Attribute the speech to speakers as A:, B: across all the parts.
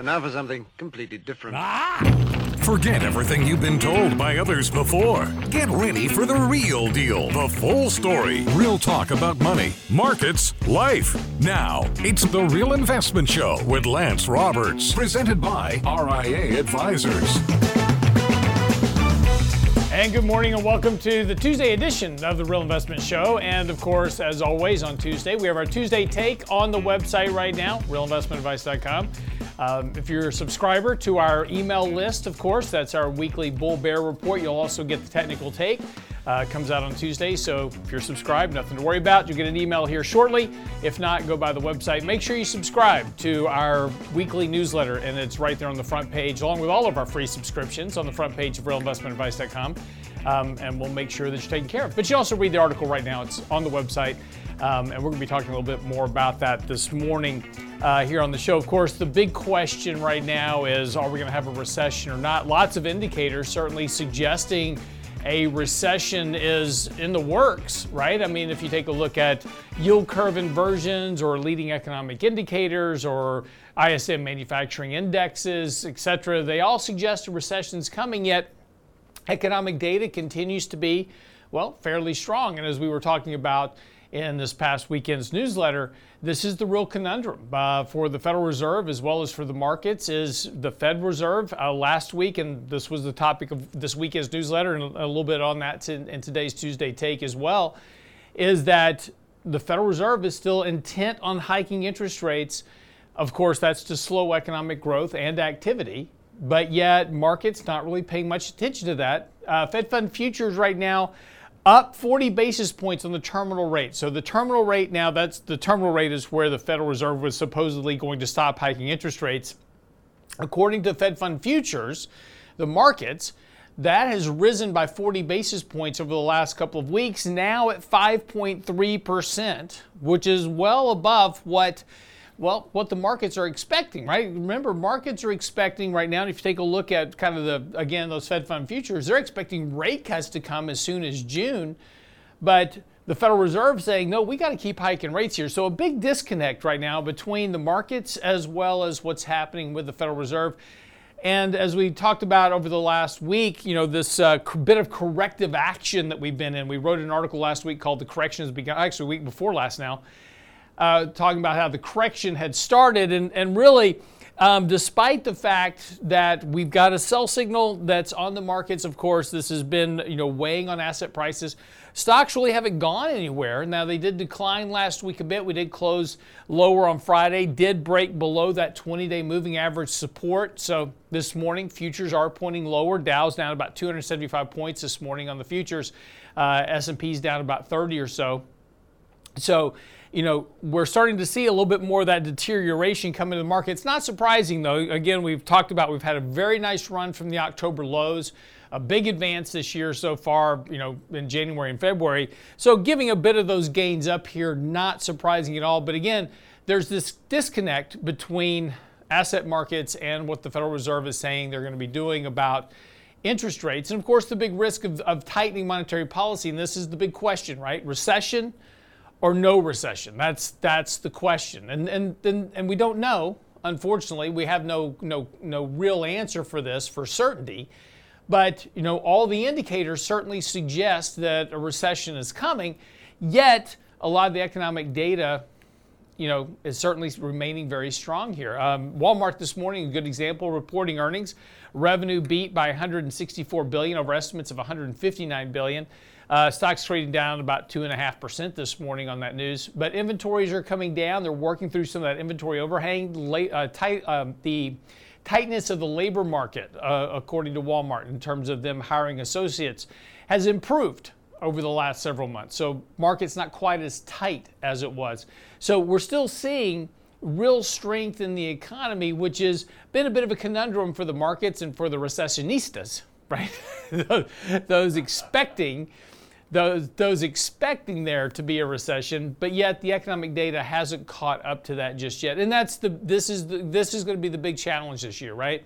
A: And now for something completely different. Ah!
B: Forget everything you've been told by others before. Get ready for the real deal, the full story. Real talk about money, markets, life. Now, it's the Real Investment Show with Lance Roberts, presented by RIA Advisors.
C: And good morning and welcome to the Tuesday edition of the Real Investment Show. And of course, as always on Tuesday, we have our Tuesday take on the website right now, realinvestmentadvice.com. Um, if you're a subscriber to our email list, of course, that's our weekly bull bear report. You'll also get the technical take. Uh, comes out on Tuesday, so if you're subscribed, nothing to worry about. You'll get an email here shortly. If not, go by the website. Make sure you subscribe to our weekly newsletter, and it's right there on the front page, along with all of our free subscriptions on the front page of realinvestmentadvice.com. Um, and we'll make sure that you're taken care of. But you also read the article right now, it's on the website. Um, and we're going to be talking a little bit more about that this morning uh, here on the show. Of course, the big question right now is are we going to have a recession or not? Lots of indicators certainly suggesting a recession is in the works, right? I mean, if you take a look at yield curve inversions or leading economic indicators or ISM manufacturing indexes, et cetera, they all suggest a recession is coming, yet economic data continues to be, well, fairly strong. And as we were talking about in this past weekend's newsletter, this is the real conundrum uh, for the Federal Reserve as well as for the markets. Is the Fed Reserve uh, last week, and this was the topic of this weekend's newsletter, and a little bit on that in today's Tuesday take as well, is that the Federal Reserve is still intent on hiking interest rates. Of course, that's to slow economic growth and activity, but yet markets not really paying much attention to that. Uh, Fed Fund futures right now up 40 basis points on the terminal rate. So the terminal rate now, that's the terminal rate is where the Federal Reserve was supposedly going to stop hiking interest rates. According to Fed Fund futures, the markets, that has risen by 40 basis points over the last couple of weeks, now at 5.3%, which is well above what well, what the markets are expecting, right? Remember, markets are expecting right now, if you take a look at kind of the, again, those Fed fund futures, they're expecting rate cuts to come as soon as June. But the Federal Reserve saying, no, we got to keep hiking rates here. So a big disconnect right now between the markets as well as what's happening with the Federal Reserve. And as we talked about over the last week, you know, this uh, bit of corrective action that we've been in. We wrote an article last week called The Correction Has Begun, actually, week before last now uh, talking about how the correction had started. And, and really, um, despite the fact that we've got a sell signal that's on the markets, of course, this has been you know weighing on asset prices. Stocks really haven't gone anywhere. Now they did decline last week a bit. We did close lower on Friday. Did break below that 20-day moving average support. So this morning futures are pointing lower. Dow's down about 275 points this morning on the futures. Uh, S&P's down about 30 or so. So you know, we're starting to see a little bit more of that deterioration come into the market. It's not surprising, though. Again, we've talked about we've had a very nice run from the October lows, a big advance this year so far, you know, in January and February. So giving a bit of those gains up here, not surprising at all. But again, there's this disconnect between asset markets and what the Federal Reserve is saying they're going to be doing about interest rates. And of course, the big risk of, of tightening monetary policy. And this is the big question, right? Recession or no recession? That's that's the question, and and and, and we don't know. Unfortunately, we have no no no real answer for this for certainty. But you know, all the indicators certainly suggest that a recession is coming. Yet, a lot of the economic data, you know, is certainly remaining very strong here. Um, Walmart this morning, a good example, reporting earnings, revenue beat by 164 billion over estimates of 159 billion. Uh, stocks trading down about 2.5% this morning on that news. But inventories are coming down. They're working through some of that inventory overhang. Uh, tight, um, the tightness of the labor market, uh, according to Walmart, in terms of them hiring associates, has improved over the last several months. So market's not quite as tight as it was. So we're still seeing real strength in the economy, which has been a bit of a conundrum for the markets and for the recessionistas, right? Those expecting those, those expecting there to be a recession, but yet the economic data hasn't caught up to that just yet. And that's the this is the, this is going to be the big challenge this year, right?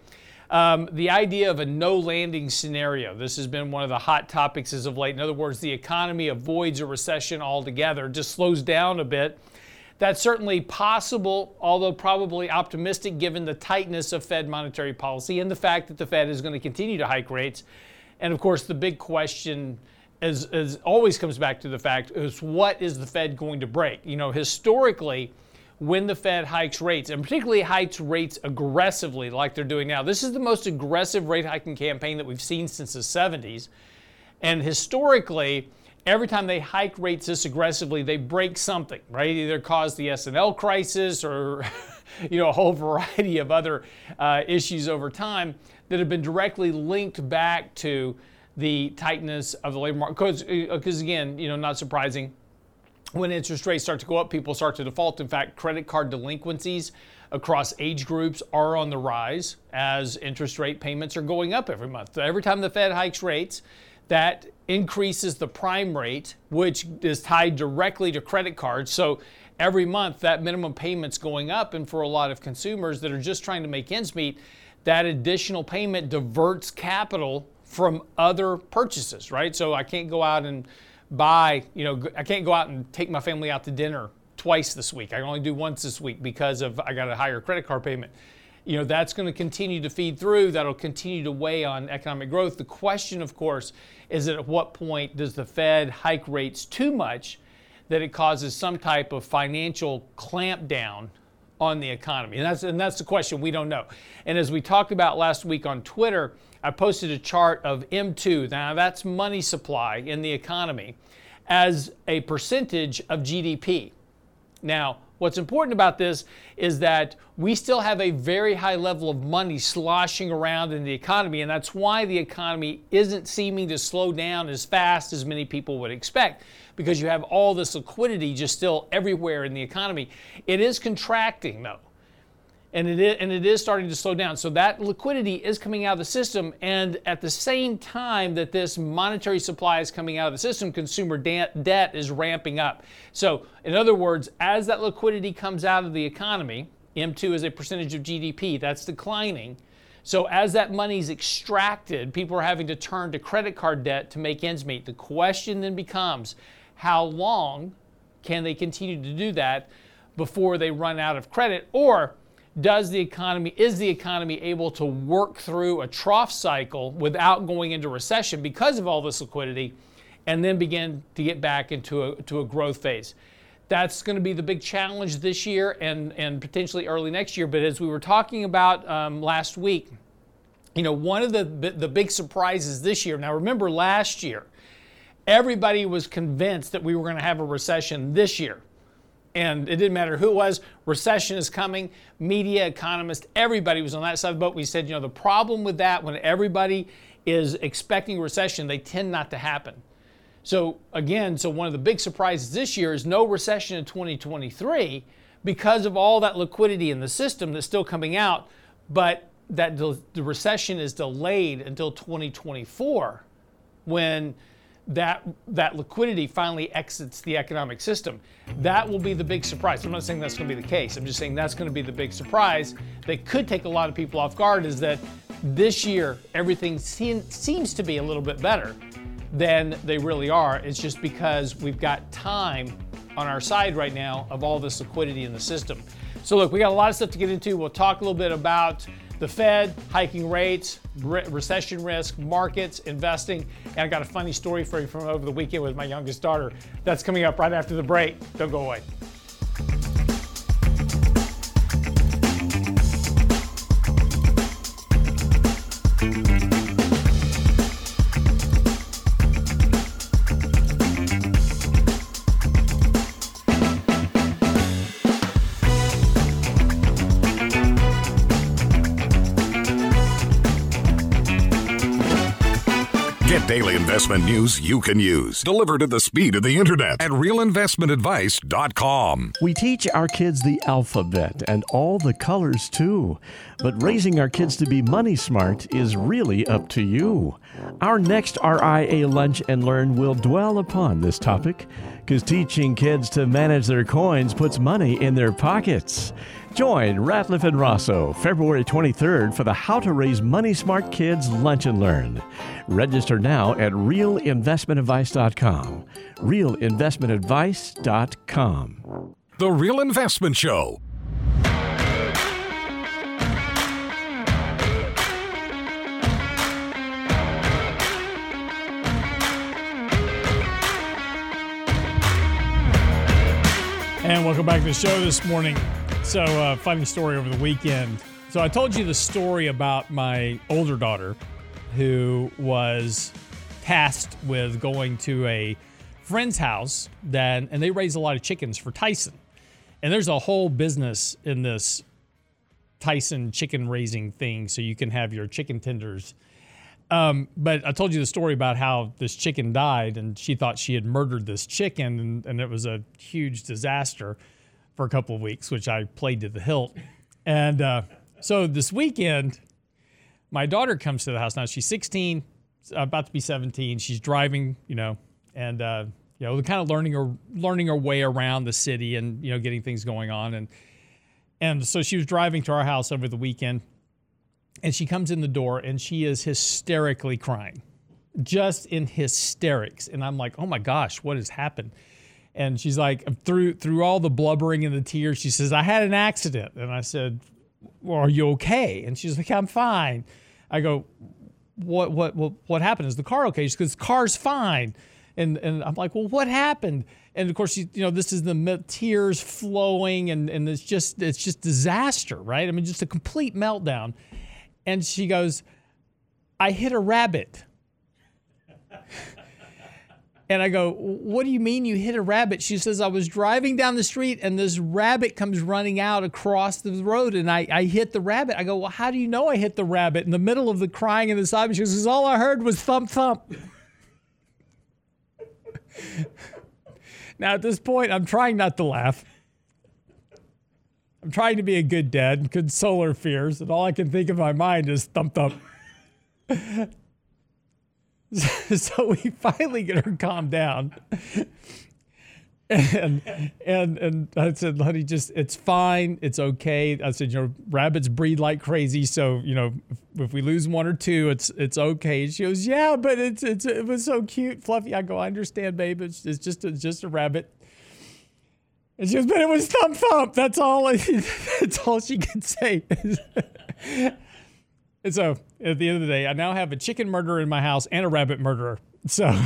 C: Um, the idea of a no landing scenario. This has been one of the hot topics as of late. In other words, the economy avoids a recession altogether, just slows down a bit. That's certainly possible, although probably optimistic given the tightness of Fed monetary policy and the fact that the Fed is going to continue to hike rates. And of course, the big question as, as always comes back to the fact is what is the Fed going to break? You know, historically, when the Fed hikes rates, and particularly hikes rates aggressively like they're doing now, this is the most aggressive rate hiking campaign that we've seen since the 70s. And historically, every time they hike rates this aggressively, they break something, right? Either cause the S&L crisis or, you know, a whole variety of other uh, issues over time that have been directly linked back to the tightness of the labor market. Because, uh, again, you know, not surprising, when interest rates start to go up, people start to default. In fact, credit card delinquencies across age groups are on the rise as interest rate payments are going up every month. So every time the Fed hikes rates, that increases the prime rate, which is tied directly to credit cards. So every month, that minimum payment's going up. And for a lot of consumers that are just trying to make ends meet, that additional payment diverts capital from other purchases, right? So I can't go out and buy, you know, I can't go out and take my family out to dinner twice this week. I can only do once this week because of I got a higher credit card payment. You know, that's going to continue to feed through. That'll continue to weigh on economic growth. The question, of course, is at what point does the Fed hike rates too much that it causes some type of financial clamp down on the economy? And that's and that's the question we don't know. And as we talked about last week on Twitter, I posted a chart of M2. Now that's money supply in the economy as a percentage of GDP. Now, what's important about this is that we still have a very high level of money sloshing around in the economy, and that's why the economy isn't seeming to slow down as fast as many people would expect because you have all this liquidity just still everywhere in the economy. It is contracting though and it is, and it is starting to slow down. So that liquidity is coming out of the system, and at the same time that this monetary supply is coming out of the system, consumer de- debt is ramping up. So, in other words, as that liquidity comes out of the economy, M2 is a percentage of GDP that's declining. So as that money is extracted, people are having to turn to credit card debt to make ends meet. The question then becomes, how long can they continue to do that before they run out of credit, or does the economy is the economy able to work through a trough cycle without going into recession because of all this liquidity and then begin to get back into a, to a growth phase? That's going to be the big challenge this year and, and potentially early next year. But as we were talking about um, last week you know one of the, the big surprises this year now remember last year everybody was convinced that we were going to have a recession this year and it didn't matter who it was, recession is coming, media, economists, everybody was on that side of the boat. We said, you know, the problem with that, when everybody is expecting recession, they tend not to happen. So, again, so one of the big surprises this year is no recession in 2023 because of all that liquidity in the system that's still coming out, but that the recession is delayed until 2024 when that that liquidity finally exits the economic system. That will be the big surprise. I'm not saying that's going to be the case. I'm just saying that's going to be the big surprise that could take a lot of people off guard is that this year everything seems to be a little bit better than they really are. It's just because we've got time on our side right now of all this liquidity in the system. So look, we got a lot of stuff to get into. We'll talk a little bit about the Fed hiking rates, re- recession risk, markets, investing. And I got a funny story for you from over the weekend with my youngest daughter. That's coming up right after the break. Don't go away.
B: Investment news you can use, delivered at the speed of the internet at realinvestmentadvice.com.
D: We teach our kids the alphabet and all the colors too. But raising our kids to be money smart is really up to you. Our next RIA Lunch and Learn will dwell upon this topic because teaching kids to manage their coins puts money in their pockets. Join Ratliff and Rosso February 23rd for the How to Raise Money Smart Kids Lunch and Learn. Register now at realinvestmentadvice.com. Realinvestmentadvice.com.
B: The Real Investment Show.
C: And welcome back to the show this morning. So, uh, funny story over the weekend. So, I told you the story about my older daughter who was tasked with going to a friend's house that, and they raise a lot of chickens for Tyson. And there's a whole business in this Tyson chicken raising thing. So, you can have your chicken tenders um, but I told you the story about how this chicken died, and she thought she had murdered this chicken, and, and it was a huge disaster for a couple of weeks, which I played to the hilt. And uh, so this weekend, my daughter comes to the house now. She's 16, about to be 17. She's driving, you know, and uh, you know, kind of learning her learning her way around the city and you know, getting things going on. And and so she was driving to our house over the weekend and she comes in the door and she is hysterically crying, just in hysterics. And I'm like, oh my gosh, what has happened? And she's like, through through all the blubbering and the tears, she says, I had an accident. And I said, well, are you okay? And she's like, I'm fine. I go, what what what what happened? Is the car okay? She goes, car's fine. And and I'm like, well, what happened? And of course, you, you know, this is the tears flowing, and and it's just it's just disaster, right? I mean, just a complete meltdown. And she goes, I hit a rabbit. and I go, What do you mean you hit a rabbit? She says, I was driving down the street and this rabbit comes running out across the road and I, I hit the rabbit. I go, Well, how do you know I hit the rabbit? In the middle of the crying and the sobbing, she goes, All I heard was thump, thump. now, at this point, I'm trying not to laugh. I'm trying to be a good dad and console her fears, and all I can think of in my mind is thump thump. so we finally get her calmed down. And and and I said, honey, just it's fine, it's okay. I said, you know, rabbits breed like crazy, so you know, if, if we lose one or two, it's it's okay. She goes, yeah, but it's it's it was so cute, fluffy. I go, I understand, babe. It's, it's just it's just a rabbit. And she goes, but it was thump thump. That's all. that's all she could say. and so, at the end of the day, I now have a chicken murderer in my house and a rabbit murderer. So,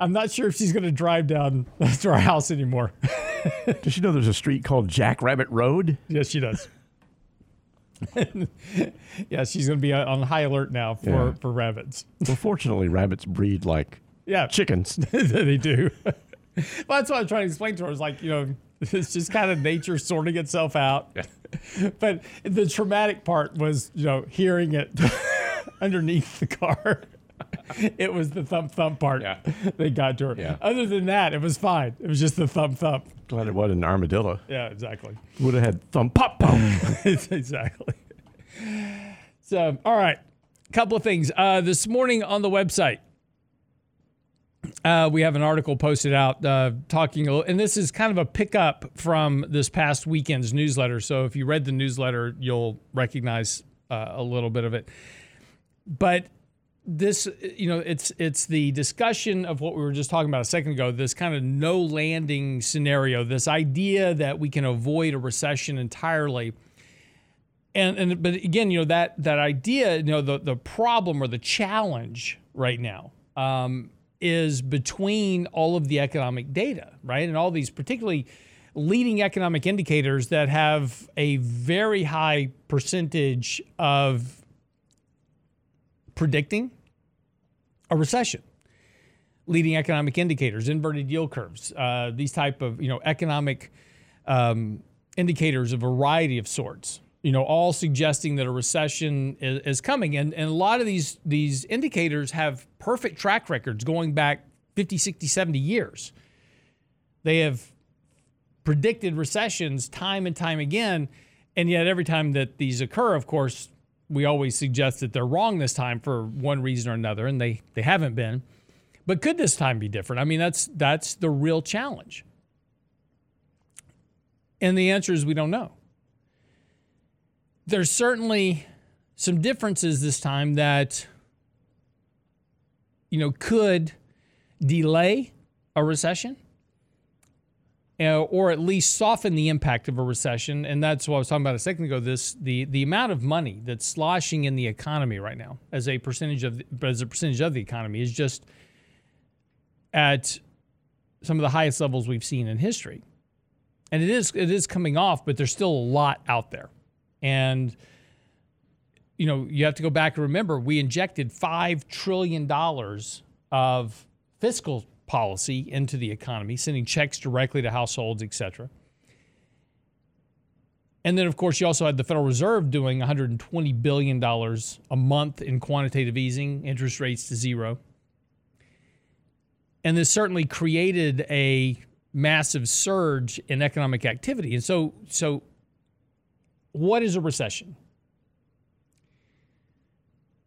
C: I'm not sure if she's going to drive down to our house anymore.
D: does she know there's a street called Jackrabbit Road?
C: Yes, she does. yeah, she's going to be on high alert now for, yeah. for rabbits.
D: Well, fortunately, rabbits breed like
C: yeah,
D: chickens.
C: they do. well, that's what I'm trying to explain to her. Is like you know, it's just kind of nature sorting itself out. but the traumatic part was you know hearing it underneath the car. it was the thump thump part yeah. that got to her. Yeah. Other than that, it was fine. It was just the thump thump.
D: Glad it wasn't an armadillo.
C: Yeah, exactly.
D: Would have had thump pop pop.
C: exactly. So, all right, couple of things. Uh, this morning on the website, uh, we have an article posted out uh, talking, and this is kind of a pickup from this past weekend's newsletter. So if you read the newsletter, you'll recognize uh, a little bit of it. But this, you know, it's it's the discussion of what we were just talking about a second ago. This kind of no landing scenario. This idea that we can avoid a recession entirely. And, and but again, you know that that idea, you know, the the problem or the challenge right now. Um, is between all of the economic data, right? And all these particularly leading economic indicators that have a very high percentage of predicting a recession. Leading economic indicators, inverted yield curves, uh, these type of you know economic um, indicators, a variety of sorts you know, all suggesting that a recession is, is, coming. And, and a lot of these, these indicators have perfect track records going back 50, 60, 70 years. They have predicted recessions time and time again. And yet, every time that these occur, of course, we always suggest that they're wrong this time for one reason or another, and they, they haven't been. But could this time be different? I mean, that's that's the real challenge. And the answer is we don't know there's certainly some differences this time that you know could delay a recession, uh, or at least soften the impact of a recession. And that's what I was talking about a second ago. This the the amount of money that's sloshing in the economy right now as a percentage of the, as a percentage of the economy is just at some of the highest levels we've seen in history. And it is it is coming off, but there's still a lot out there. And you know, you have to go back and remember we injected 5 trillion dollars of fiscal policy into the economy, sending checks directly to households, et cetera. And then, of course, you also had the Federal Reserve doing $120 billion a month in quantitative easing, interest rates to zero. And this certainly created a massive surge in economic activity. And so, so what is a recession?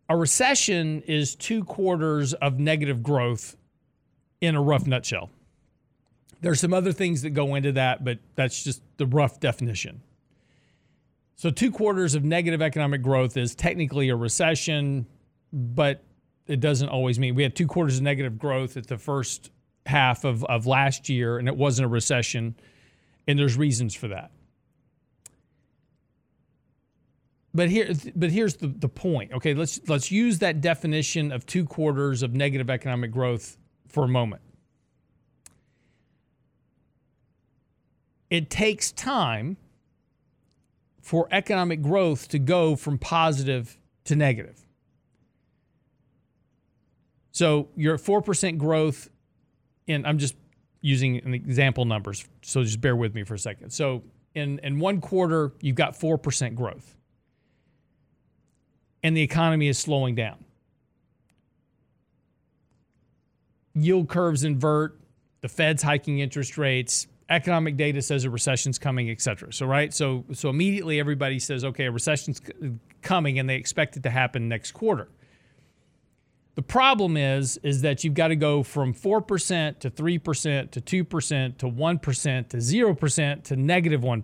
C: A recession is two quarters of negative growth in a rough nutshell. There's some other things that go into that, but that's just the rough definition. So, two quarters of negative economic growth is technically a recession, but it doesn't always mean. We had two quarters of negative growth at the first half of, of last year, and it wasn't a recession, and there's reasons for that. But here, but here's the, the point. Okay, let's let's use that definition of two quarters of negative economic growth for a moment. It takes time for economic growth to go from positive to negative. So you're at 4% growth and I'm just using an example numbers, so just bear with me for a second. So in, in one quarter, you've got 4% growth, and the economy is slowing down. yield curves invert, the Fed's hiking interest rates, economic data says a recession's coming, et cetera. So, right? So, so immediately everybody says, okay, a recession's coming and they expect it to happen next quarter. The problem is, is that you've got to go from 4% to 3% to 2% to 1% to 0% to negative 1.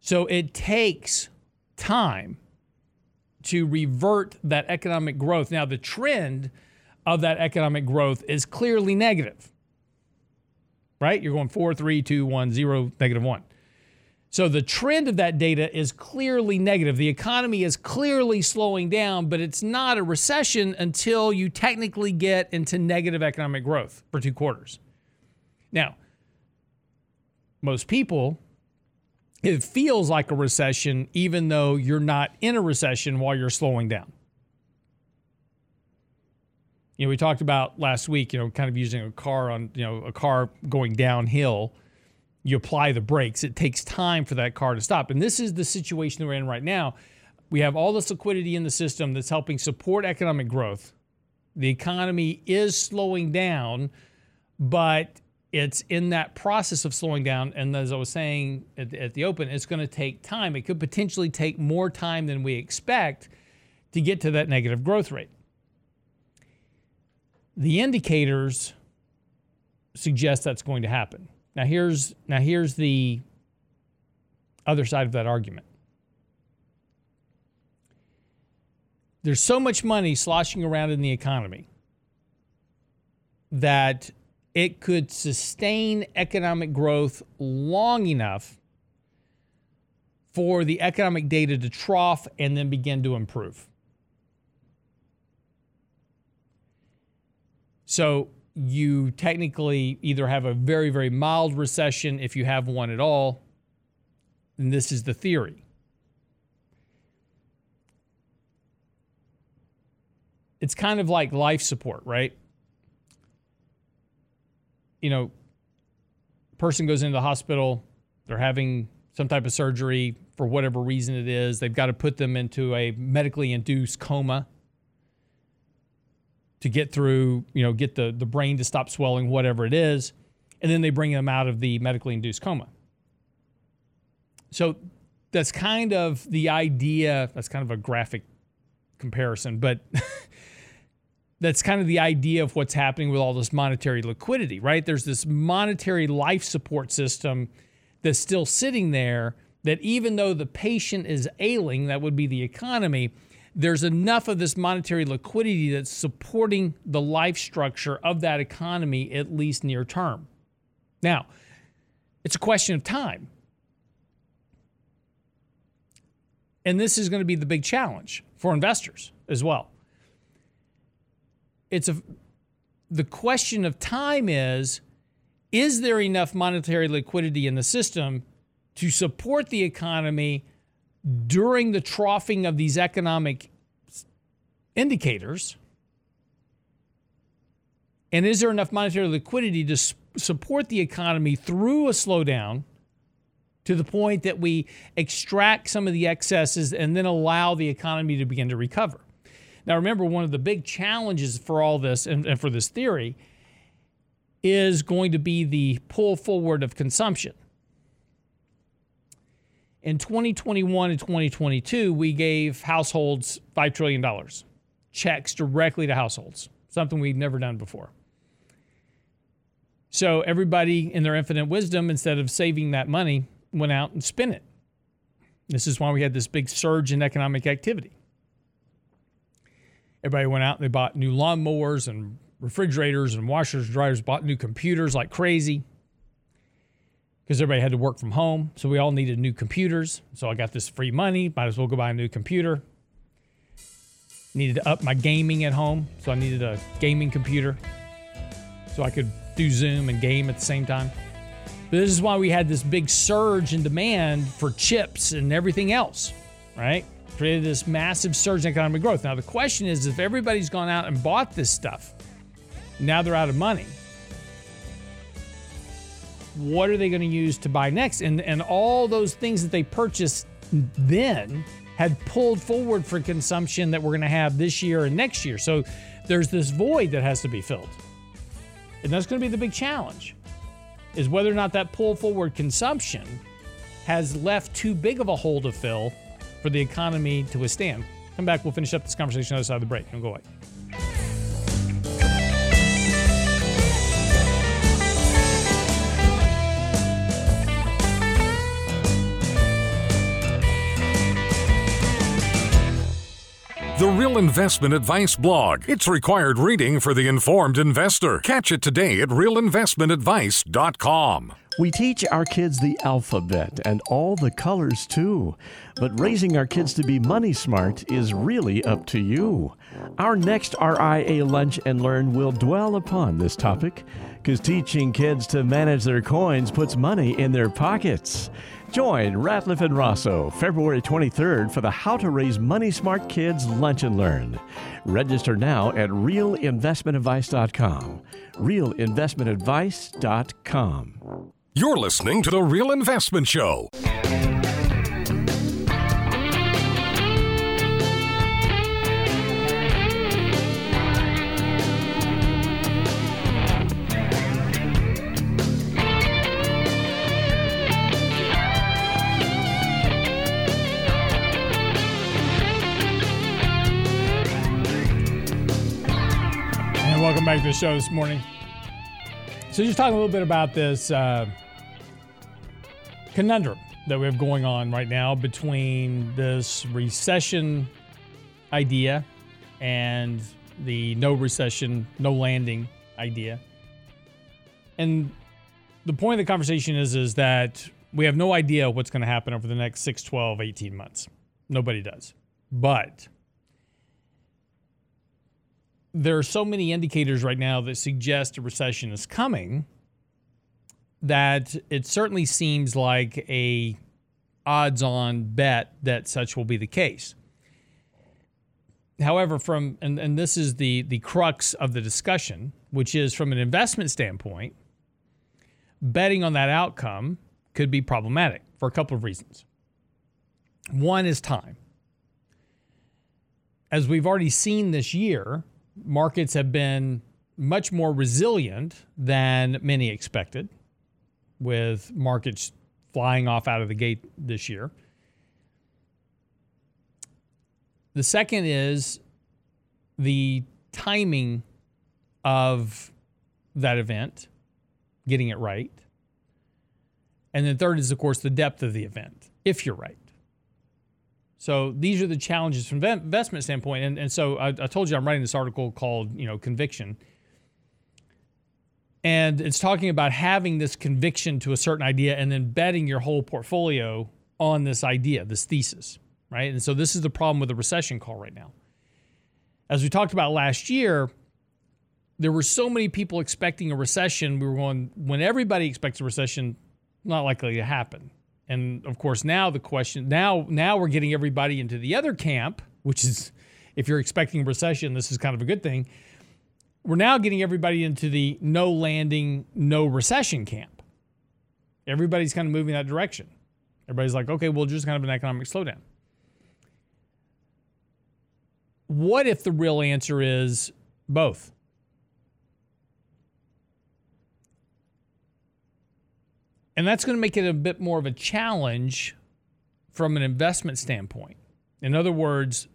C: So it takes time to revert that economic growth. Now, the trend of that economic growth is clearly negative, right? You're going four, three, two, one, zero, negative one. So the trend of that data is clearly negative. The economy is clearly slowing down, but it's not a recession until you technically get into negative economic growth for two quarters. Now, most people, it feels like a recession even though you're not in a recession while you're slowing down you know, we talked about last week, you know, kind of using a car on, you know, a car going downhill. You apply the brakes. It takes time for that car to stop. And this is the situation we're in right now. We have all this liquidity in the system that's helping support economic growth. The economy is slowing down, but it's in that process of slowing down. And as I was saying at the, at the open, it's going to take time. It could potentially take more time than we expect to get to that negative growth rate the indicators suggest that's going to happen. Now here's now here's the other side of that argument. There's so much money sloshing around in the economy that it could sustain economic growth long enough for the economic data to trough and then begin to improve. So you technically either have a very, very mild recession if you have one at all, and this is the theory. It's kind of like life support, right? You know, person goes into the hospital, they're having some type of surgery for whatever reason it is. They've got to put them into a medically induced coma to get through, you know, get the, the brain to stop swelling, whatever it is. And then they bring them out of the medically induced coma. So that's kind of the idea. That's kind of a graphic comparison, but that's kind of the idea of what's happening with all this monetary liquidity, right? There's this monetary life support system that's still sitting there that even though the patient is ailing, that would be the economy, there's enough of this monetary liquidity that's supporting the life structure of that economy, at least near term. Now, it's a question of time. And this is going to be the big challenge for investors as well. It's a the question of time is is there enough monetary liquidity in the system to support the economy during the troughing of these economic indicators? And is there enough monetary liquidity to support the economy through a slowdown to the point that we extract some of the excesses and then allow the economy to begin to recover? Now, remember, one of the big challenges for all this and, and for this theory is going to be the pull forward of consumption. In 2021 and 2022, we gave households $5 trillion, checks directly to households, something we've never done before. So everybody, in their infinite wisdom, instead of saving that money, went out and spent it. This is why we had this big surge in economic activity. Everybody went out and they bought new lawnmowers and refrigerators and washers, and dryers, bought new computers like crazy because everybody had to work from home. So we all needed new computers. So I got this free money. Might as well go buy a new computer. Needed to up my gaming at home. So I needed a gaming computer so I could do Zoom and game at the same time. But this is why we had this big surge in demand for chips and everything else, right? Created this massive surge in economic growth. Now, the question is if everybody's gone out and bought this stuff, now they're out of money. What are they going to use to buy next? And, and all those things that they purchased then had pulled forward for consumption that we're going to have this year and next year. So there's this void that has to be filled. And that's going to be the big challenge is whether or not that pull forward consumption has left too big of a hole to fill for the economy to withstand. Come back, we'll finish up this conversation on the other side of the break. Don't go away.
B: The Real Investment Advice blog. It's required reading for the informed investor. Catch it today at realinvestmentadvice.com.
D: We teach our kids the alphabet and all the colors too. But raising our kids to be money smart is really up to you. Our next RIA Lunch and Learn will dwell upon this topic because teaching kids to manage their coins puts money in their pockets. Join Ratliff and Rosso February 23rd for the How to Raise Money Smart Kids Lunch and Learn. Register now at realinvestmentadvice.com. Realinvestmentadvice.com.
B: You're listening to The Real Investment Show.
C: welcome back to the show this morning. So, just talking a little bit about this uh, conundrum that we have going on right now between this recession idea and the no recession, no landing idea. And the point of the conversation is, is that we have no idea what's going to happen over the next 6, 12, 18 months. Nobody does. But there are so many indicators right now that suggest a recession is coming that it certainly seems like a odds on bet that such will be the case. However, from and, and this is the the crux of the discussion, which is from an investment standpoint, betting on that outcome could be problematic for a couple of reasons. One is time. As we've already seen this year, markets have been much more resilient than many expected, with markets flying off out of the gate this year. The second is the timing of that event, getting it right. And then third is, of course, the depth of the event, if you're right. So these are the challenges from investment standpoint. And, and so I, I told you I'm writing this article called, you know, Conviction. And it's talking about having this conviction to a certain idea and then betting your whole portfolio on this idea, this thesis, right? And so this is the problem with the recession call right now. As we talked about last year, there were so many people expecting a recession. We were going, when everybody expects a recession, not likely to happen. And of course, now the question, now now we're getting everybody into the other camp, which is if you're expecting a recession, this is kind of a good thing. We're now getting everybody into the no landing, no recession camp. Everybody's kind of moving that direction. Everybody's like, okay, well, just kind of an economic slowdown. What if the real answer is both? And that's going to make it a bit more of a challenge from an investment standpoint. In other words,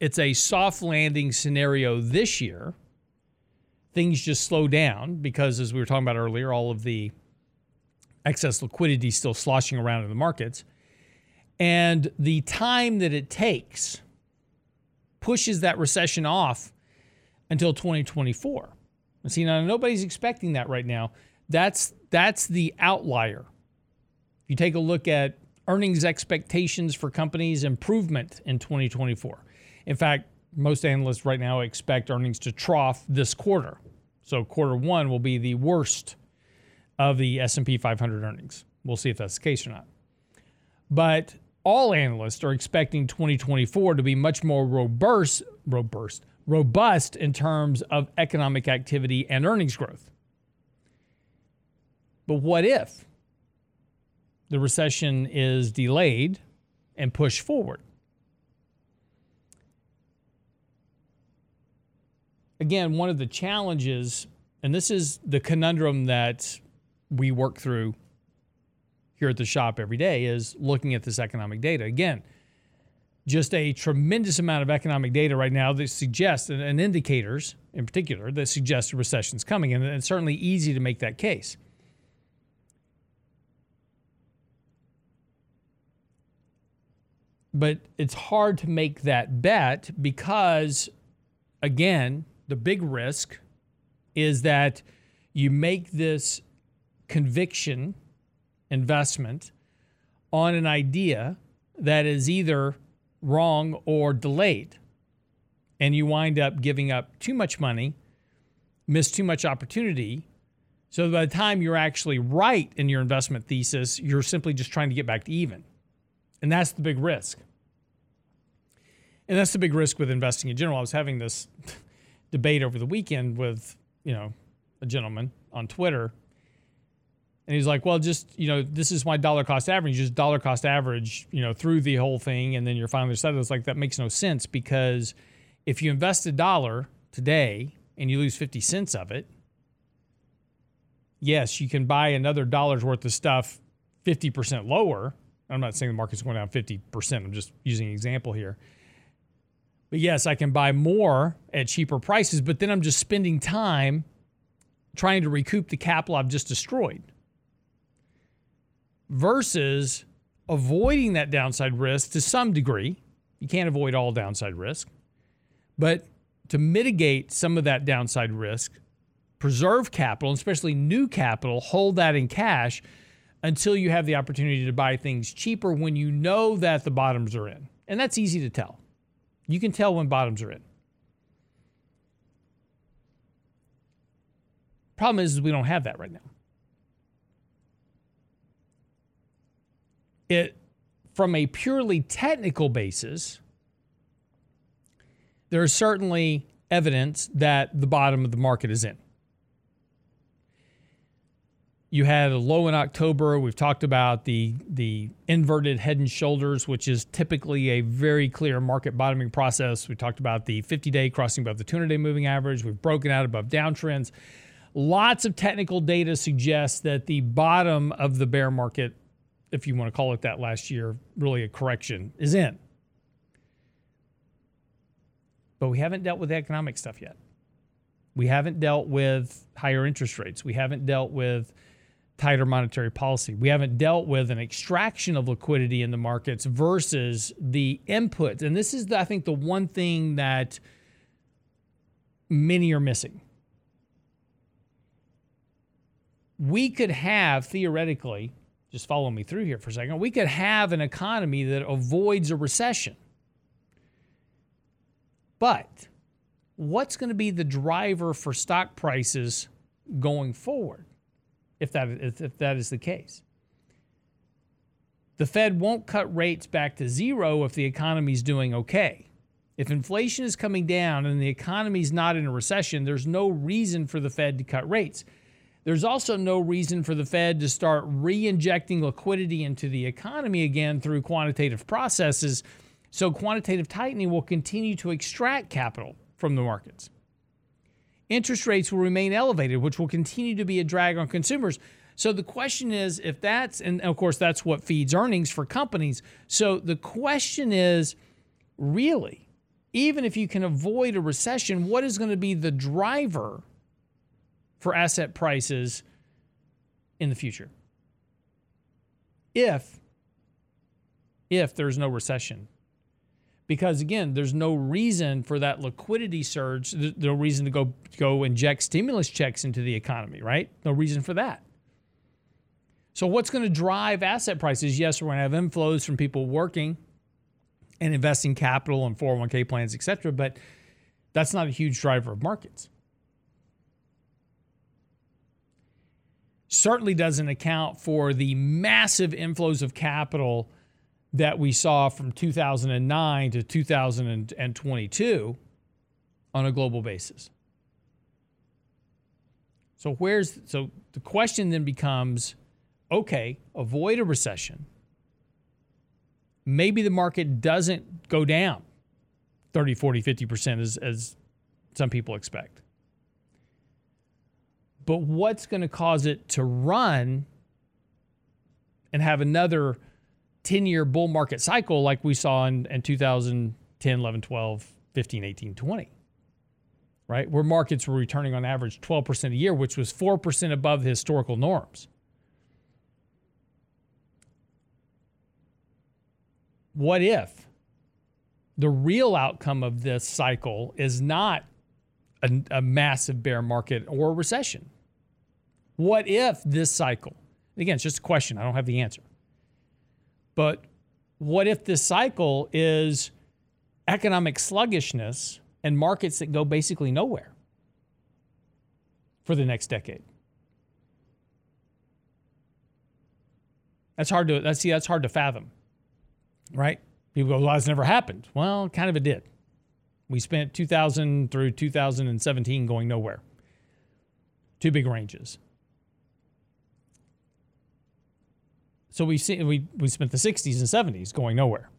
C: it's a soft landing scenario this year. Things just slow down because, as we were talking about earlier, all of the excess liquidity is still sloshing around in the markets. And the time that it takes pushes that recession off until 2024. And see, now nobody's expecting that right now. That's that's the outlier. If you take a look at earnings expectations for companies improvement in 2024. In fact, most analysts right now expect earnings to trough this quarter. So quarter 1 will be the worst of the S&P 500 earnings. We'll see if that's the case or not. But all analysts are expecting 2024 to be much more robust, robust, robust in terms of economic activity and earnings growth. But what if the recession is delayed and pushed forward? Again, one of the challenges, and this is the conundrum that we work through here at the shop every day, is looking at this economic data. Again, just a tremendous amount of economic data right now that suggests, and indicators in particular, that suggest a recession is coming. And it's certainly easy to make that case. But it's hard to make that bet because, again, the big risk is that you make this conviction investment on an idea that is either wrong or delayed. And you wind up giving up too much money, miss too much opportunity. So by the time you're actually right in your investment thesis, you're simply just trying to get back to even. And that's the big risk. And that's the big risk with investing in general. I was having this debate over the weekend with, you know, a gentleman on Twitter. And he's like, well, just, you know, this is my dollar cost average, just dollar cost average, you know, through the whole thing. And then you're finally settled. It's like, that makes no sense because if you invest a dollar today and you lose 50 cents of it, yes, you can buy another dollar's worth of stuff 50% lower. I'm not saying the market's going down 50%. I'm just using an example here. But yes, I can buy more at cheaper prices, but then I'm just spending time trying to recoup the capital I've just destroyed versus avoiding that downside risk to some degree. You can't avoid all downside risk, but to mitigate some of that downside risk, preserve capital, especially new capital, hold that in cash until you have the opportunity to buy things cheaper when you know that the bottoms are in. And that's easy to tell. You can tell when bottoms are in. Problem is, is we don't have that right now. It from a purely technical basis, there is certainly evidence that the bottom of the market is in. You had a low in October. We've talked about the the inverted head and shoulders, which is typically a very clear market bottoming process. We talked about the 50-day crossing above the 200-day moving average. We've broken out above downtrends. Lots of technical data suggests that the bottom of the bear market, if you want to call it that last year, really a correction, is in. But we haven't dealt with the economic stuff yet. We haven't dealt with higher interest rates. We haven't dealt with tighter monetary policy. We haven't dealt with an extraction of liquidity in the markets versus the input. And this is, the, I think, the one thing that many are missing. We could have, theoretically, just follow me through here for a second, we could have an economy that avoids a recession. But what's going to be the driver for stock prices going forward? If that, if that is the case. The Fed won't cut rates back to zero if the economy is doing okay. If inflation is coming down and the economy is not in a recession, there's no reason for the Fed to cut rates. There's also no reason for the Fed to start re injecting liquidity into the economy again through quantitative processes. So, quantitative tightening will continue to extract capital from the markets interest rates will remain elevated, which will continue to be a drag on consumers. So the question is if that's, and of course, that's what feeds earnings for companies. So the question is really, even if you can avoid a recession, what is going to be the driver for asset prices in the future? If if there's no recession because again, there's no reason for that liquidity surge. No reason to go go inject stimulus checks into the economy, right? No reason for that. So what's going to drive asset prices? Yes, we're going to have inflows from people working and investing capital and 401k plans, et cetera, but that's not a huge driver of markets. Certainly doesn't account for the massive inflows of capital that we saw from 2009 to 2022 on a global basis. So where's so the question then becomes okay, avoid a recession. Maybe the market doesn't go down 30, 40, 50% as, as some people expect. But what's going to cause it to run and have another 10 year bull market cycle like we saw in, in 2010, 11, 12, 15, 18, 20, right? Where markets were returning on average 12% a year, which was 4% above the historical norms. What if the real outcome of this cycle is not a, a massive bear market or recession? What if this cycle, again, it's just a question, I don't have the answer but what if this cycle is economic sluggishness and markets that go basically nowhere for the next decade? That's hard to that's see that's hard to fathom. Right? People go, well, that's never happened. Well, kind of it did. We spent 2000 through 2017 going nowhere. Two big ranges. So we see we we spent the 60s and 70s going nowhere,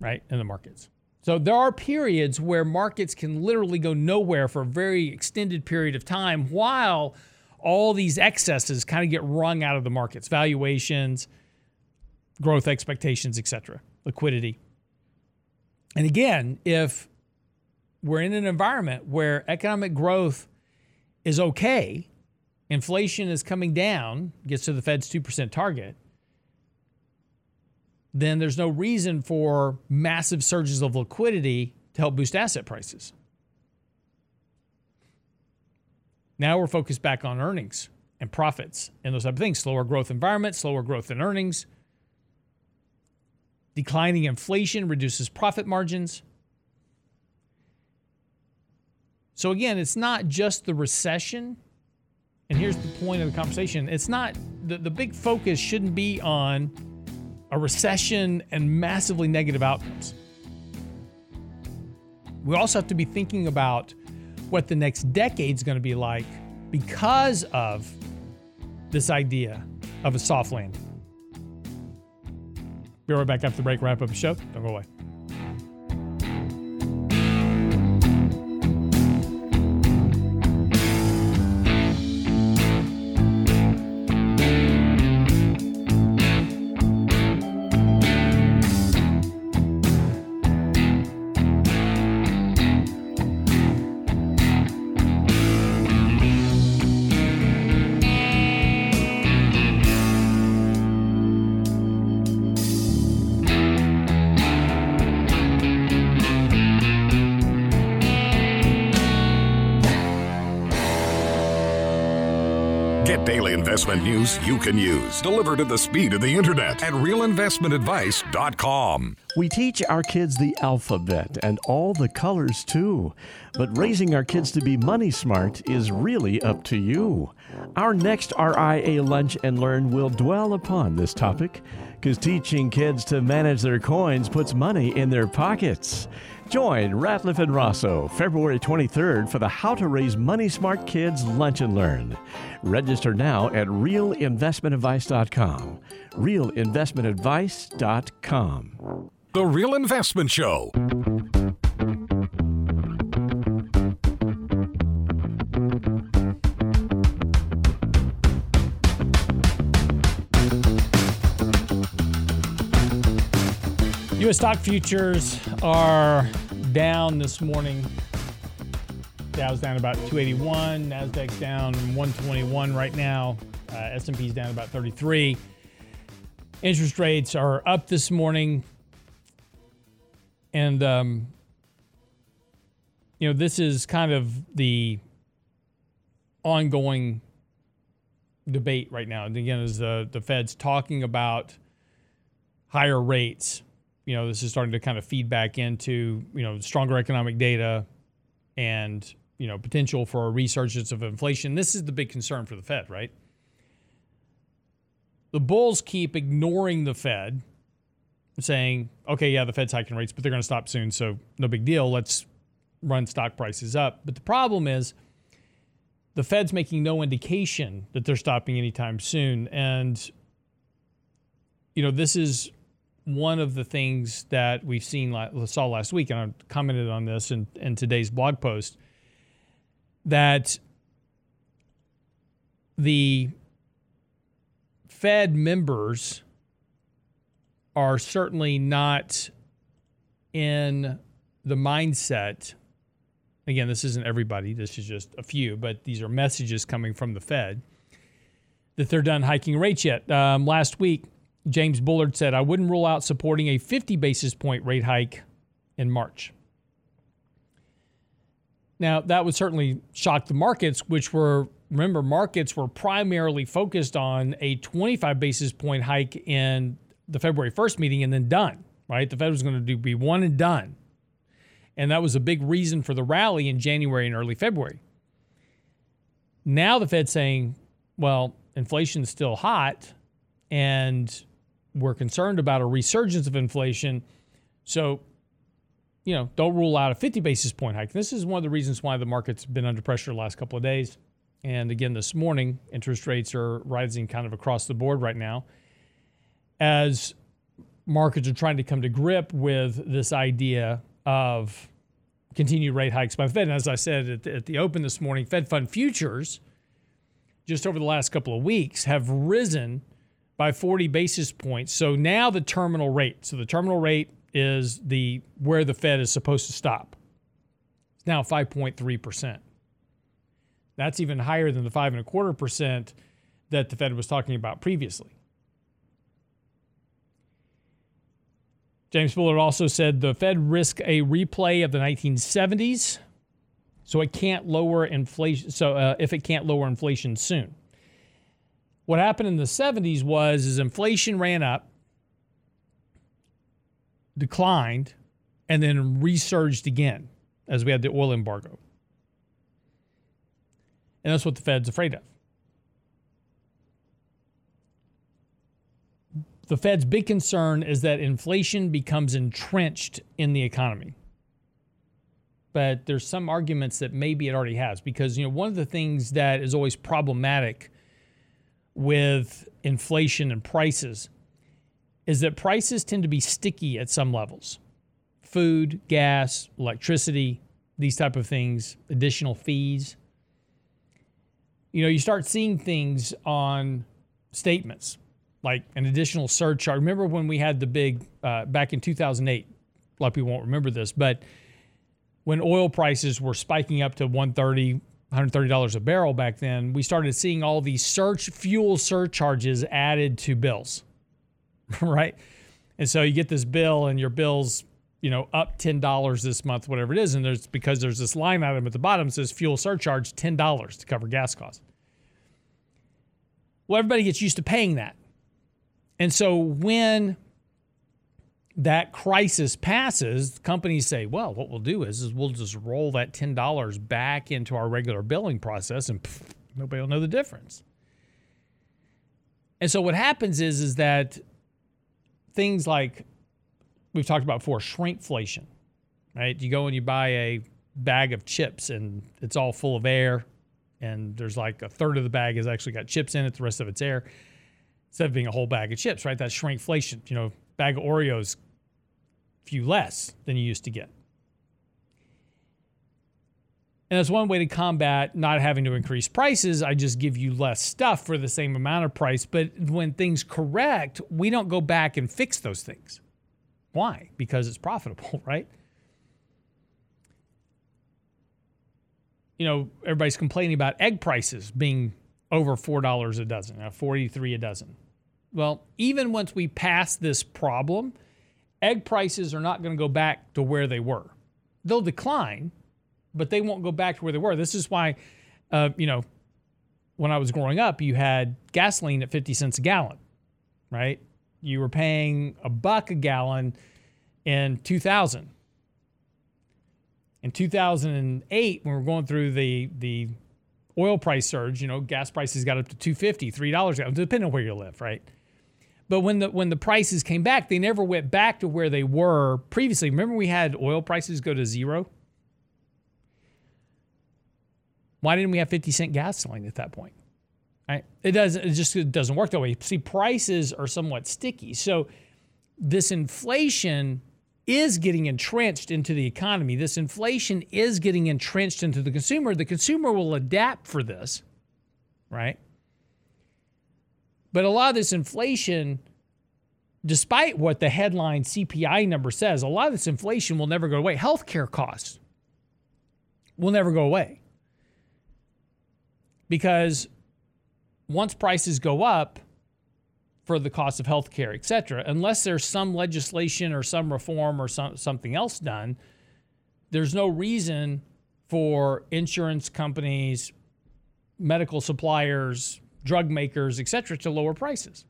C: right, in the markets. So there are periods where markets can literally go nowhere for a very extended period of time while all these excesses kind of get wrung out of the markets, valuations, growth expectations, etc., liquidity. And again, if we're in an environment where economic growth is okay, inflation is coming down, gets to the Fed's 2% target, then there's no reason for massive surges of liquidity to help boost asset prices. Now we're focused back on earnings and profits and those type of things. Slower growth environment, slower growth in earnings. Declining inflation reduces profit margins. So again, it's not just the recession. And here's the point of the conversation. It's not the, the big focus shouldn't be on a recession, and massively negative outcomes. We also have to be thinking about what the next decade is going to be like because of this idea of a soft landing. Be right back after the break, wrap up the show. Don't go away.
B: Investment news you can use, delivered at the speed of the internet at realinvestmentadvice.com.
D: We teach our kids the alphabet and all the colors too. But raising our kids to be money smart is really up to you. Our next RIA Lunch and Learn will dwell upon this topic because teaching kids to manage their coins puts money in their pockets. Join Ratliff and Rosso February 23rd for the How to Raise Money Smart Kids Lunch and Learn. Register now at realinvestmentadvice.com. Realinvestmentadvice.com.
B: The Real Investment Show.
C: U.S. stock futures are down this morning. Dow's down about 281. Nasdaq's down 121 right now. Uh, S&P's down about 33. Interest rates are up this morning, and um, you know this is kind of the ongoing debate right now. And again, as the the Fed's talking about higher rates you know, this is starting to kind of feed back into, you know, stronger economic data and, you know, potential for a resurgence of inflation. This is the big concern for the Fed, right? The bulls keep ignoring the Fed, saying, okay, yeah, the Fed's hiking rates, but they're going to stop soon, so no big deal. Let's run stock prices up. But the problem is the Fed's making no indication that they're stopping anytime soon. And, you know, this is one of the things that we've seen saw last week, and I commented on this in, in today's blog post, that the Fed members are certainly not in the mindset. Again, this isn't everybody, this is just a few, but these are messages coming from the Fed that they're done hiking rates yet. Um, last week, James Bullard said, I wouldn't rule out supporting a 50 basis point rate hike in March. Now, that would certainly shock the markets, which were, remember, markets were primarily focused on a 25 basis point hike in the February 1st meeting and then done, right? The Fed was going to do, be one and done. And that was a big reason for the rally in January and early February. Now the Fed's saying, well, inflation's still hot and we're concerned about a resurgence of inflation. So, you know, don't rule out a 50 basis point hike. This is one of the reasons why the market's been under pressure the last couple of days. And again, this morning, interest rates are rising kind of across the board right now as markets are trying to come to grip with this idea of continued rate hikes by the Fed. And as I said at the, at the open this morning, Fed fund futures just over the last couple of weeks have risen by 40 basis points. So now the terminal rate. So the terminal rate is the where the Fed is supposed to stop. It's now 5.3%. That's even higher than the five and a quarter percent that the Fed was talking about previously. James Bullard also said the Fed risk a replay of the 1970s, so it can't lower inflation. So uh, if it can't lower inflation soon. What happened in the 70s was is inflation ran up, declined, and then resurged again as we had the oil embargo. And that's what the Fed's afraid of. The Fed's big concern is that inflation becomes entrenched in the economy. But there's some arguments that maybe it already has because you know one of the things that is always problematic with inflation and prices is that prices tend to be sticky at some levels. Food, gas, electricity, these type of things, additional fees. You know, you start seeing things on statements like an additional surcharge. Remember when we had the big uh, back in 2008? A lot of people won't remember this, but when oil prices were spiking up to 130, $130 a barrel back then, we started seeing all these search fuel surcharges added to bills, right? And so you get this bill and your bill's, you know, up $10 this month, whatever it is. And there's because there's this line item at the bottom says fuel surcharge $10 to cover gas costs. Well, everybody gets used to paying that. And so when that crisis passes, companies say, well, what we'll do is, is we'll just roll that $10 back into our regular billing process and pff, nobody will know the difference. And so what happens is, is that things like we've talked about before, shrinkflation, right? You go and you buy a bag of chips and it's all full of air and there's like a third of the bag has actually got chips in it, the rest of it's air. Instead of being a whole bag of chips, right? That's shrinkflation. You know, bag of Oreos few less than you used to get. And that's one way to combat not having to increase prices. I just give you less stuff for the same amount of price. But when things correct, we don't go back and fix those things. Why? Because it's profitable, right? You know, everybody's complaining about egg prices being over $4 a dozen, uh, 43 a dozen. Well, even once we pass this problem, egg prices are not going to go back to where they were. They'll decline, but they won't go back to where they were. This is why, uh, you know, when I was growing up, you had gasoline at 50 cents a gallon, right? You were paying a buck a gallon in 2000. In 2008, when we were going through the the oil price surge, you know, gas prices got up to 250, $3, depending on where you live, right? But when the when the prices came back, they never went back to where they were previously. Remember we had oil prices go to zero? Why didn't we have 50 cent gasoline at that point? Right? It doesn't it just it doesn't work that way. See, prices are somewhat sticky. So this inflation is getting entrenched into the economy. This inflation is getting entrenched into the consumer. The consumer will adapt for this, right? But a lot of this inflation, despite what the headline CPI number says, a lot of this inflation will never go away. Healthcare costs will never go away. Because once prices go up for the cost of healthcare, et cetera, unless there's some legislation or some reform or some, something else done, there's no reason for insurance companies, medical suppliers, drug makers, et cetera, to lower prices.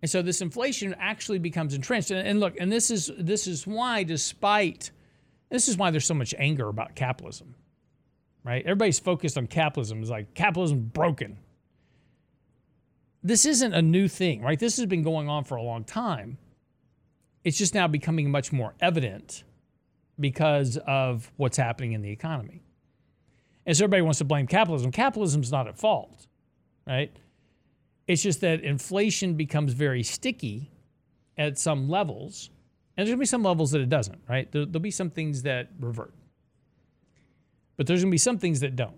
C: And so this inflation actually becomes entrenched. And, and, look, and this is this is why, despite this is why there's so much anger about capitalism. Right? Everybody's focused on capitalism. It's like capitalism broken. This isn't a new thing, right? This has been going on for a long time. It's just now becoming much more evident because of what's happening in the economy. So everybody wants to blame capitalism. Capitalism's not at fault, right? It's just that inflation becomes very sticky at some levels. And there's to be some levels that it doesn't, right? There, will be some things that revert. But there's to be some things that don't.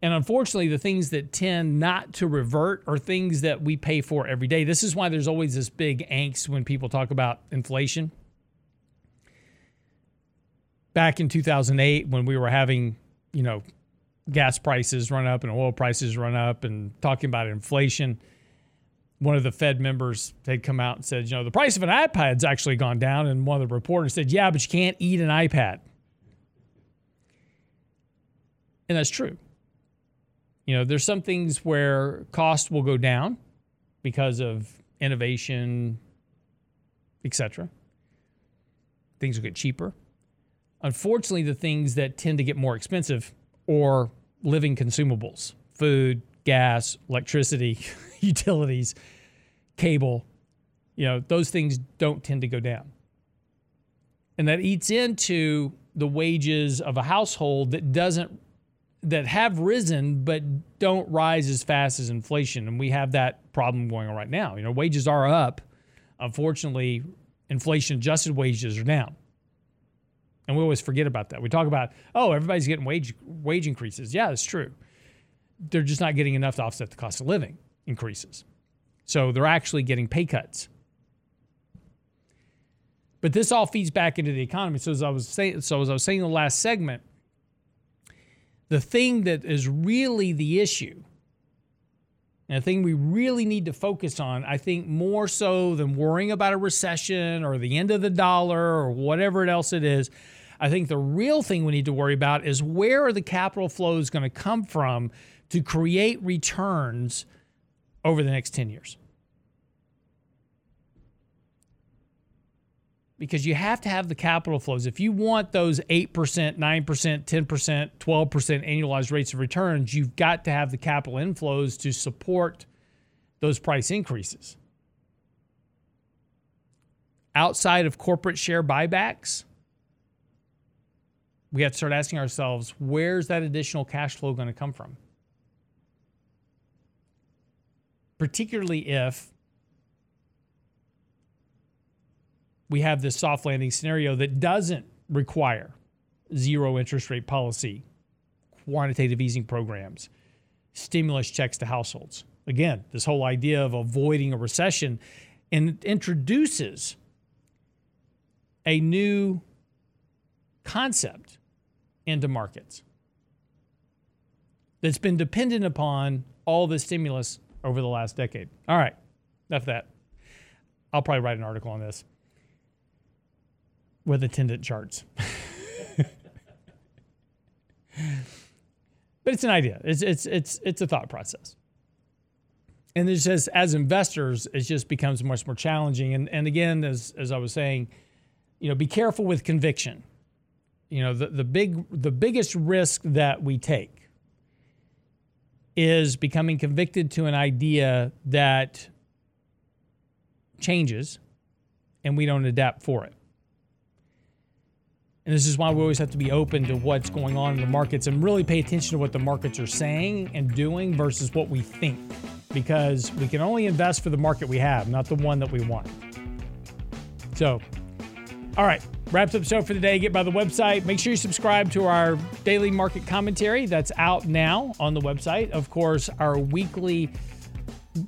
C: And unfortunately, the things that tend not to revert are things that we pay for every day. This is why there's always this big angst when people talk about inflation. Back in 2008, when we were having you know, gas prices run up and oil prices run up and talking about inflation. One of the Fed members had come out and said, you know, the price of an iPad's actually gone down. And one of the reporters said, yeah, but you can't eat an iPad. And that's true. You know, there's some things where cost will go down because of innovation, etc. Things will get cheaper. Unfortunately, the things that tend to get more expensive or living consumables, food, gas, electricity, utilities, cable, you know, those things don't tend to go down. And that eats into the wages of a household that doesn't that have risen but don't rise as fast as inflation. And we have that problem going on right now. You know wages are up. Unfortunately inflation adjusted wages are down and we always forget about that. We talk about, oh, everybody's getting wage wage increases. Yeah, that's true. They're just not getting enough to offset the cost of living increases. So they're actually getting pay cuts. But this all feeds back into the economy. So as I was saying, so as I was saying in the last segment, the thing that is really the issue, and the thing we really need to focus on, I think more so than worrying about a recession or the end of the dollar or whatever else it is, I think the real thing we need to worry about is where are the capital flows going to come from to create returns over the next 10 years? Because you have to have the capital flows. If you want those 8%, 9%, 10%, 12% annualized rates of returns, you've got to have the capital inflows to support those price increases. Outside of corporate share buybacks, we have to start asking ourselves where's that additional cash flow going to come from? Particularly if we have this soft landing scenario that doesn't require zero interest rate policy, quantitative easing programs, stimulus checks to households. Again, this whole idea of avoiding a recession and introduces a new concept into markets that's been dependent upon all the stimulus over the last decade. All right, enough of that. I'll probably write an article on this with attendant charts. but it's an idea. It's it's it's it's a thought process. And it's just as investors, it just becomes much more challenging. And and again, as as I was saying, you know, be careful with conviction. You know, the, the big the biggest risk that we take is becoming convicted to an idea that changes and we don't adapt for it. And this is why we always have to be open to what's going on in the markets and really pay attention to what the markets are saying and doing versus what we think. Because we can only invest for the market we have, not the one that we want. So, all right, wraps up show for today. Get by the website. Make sure you subscribe to our daily market commentary that's out now on the website. Of course, our weekly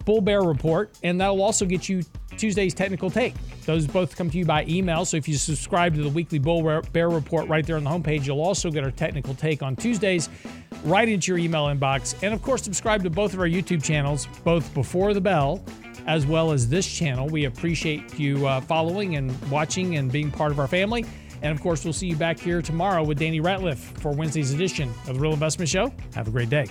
C: bull bear report, and that'll also get you Tuesday's technical take. Those both come to you by email. So if you subscribe to the weekly bull bear report right there on the homepage, you'll also get our technical take on Tuesdays right into your email inbox. And of course, subscribe to both of our YouTube channels, both before the bell as well as this channel. We appreciate you uh, following and watching and being part of our family. And of course, we'll see you back here tomorrow with Danny Ratliff for Wednesday's edition of the Real Investment Show. Have a great day.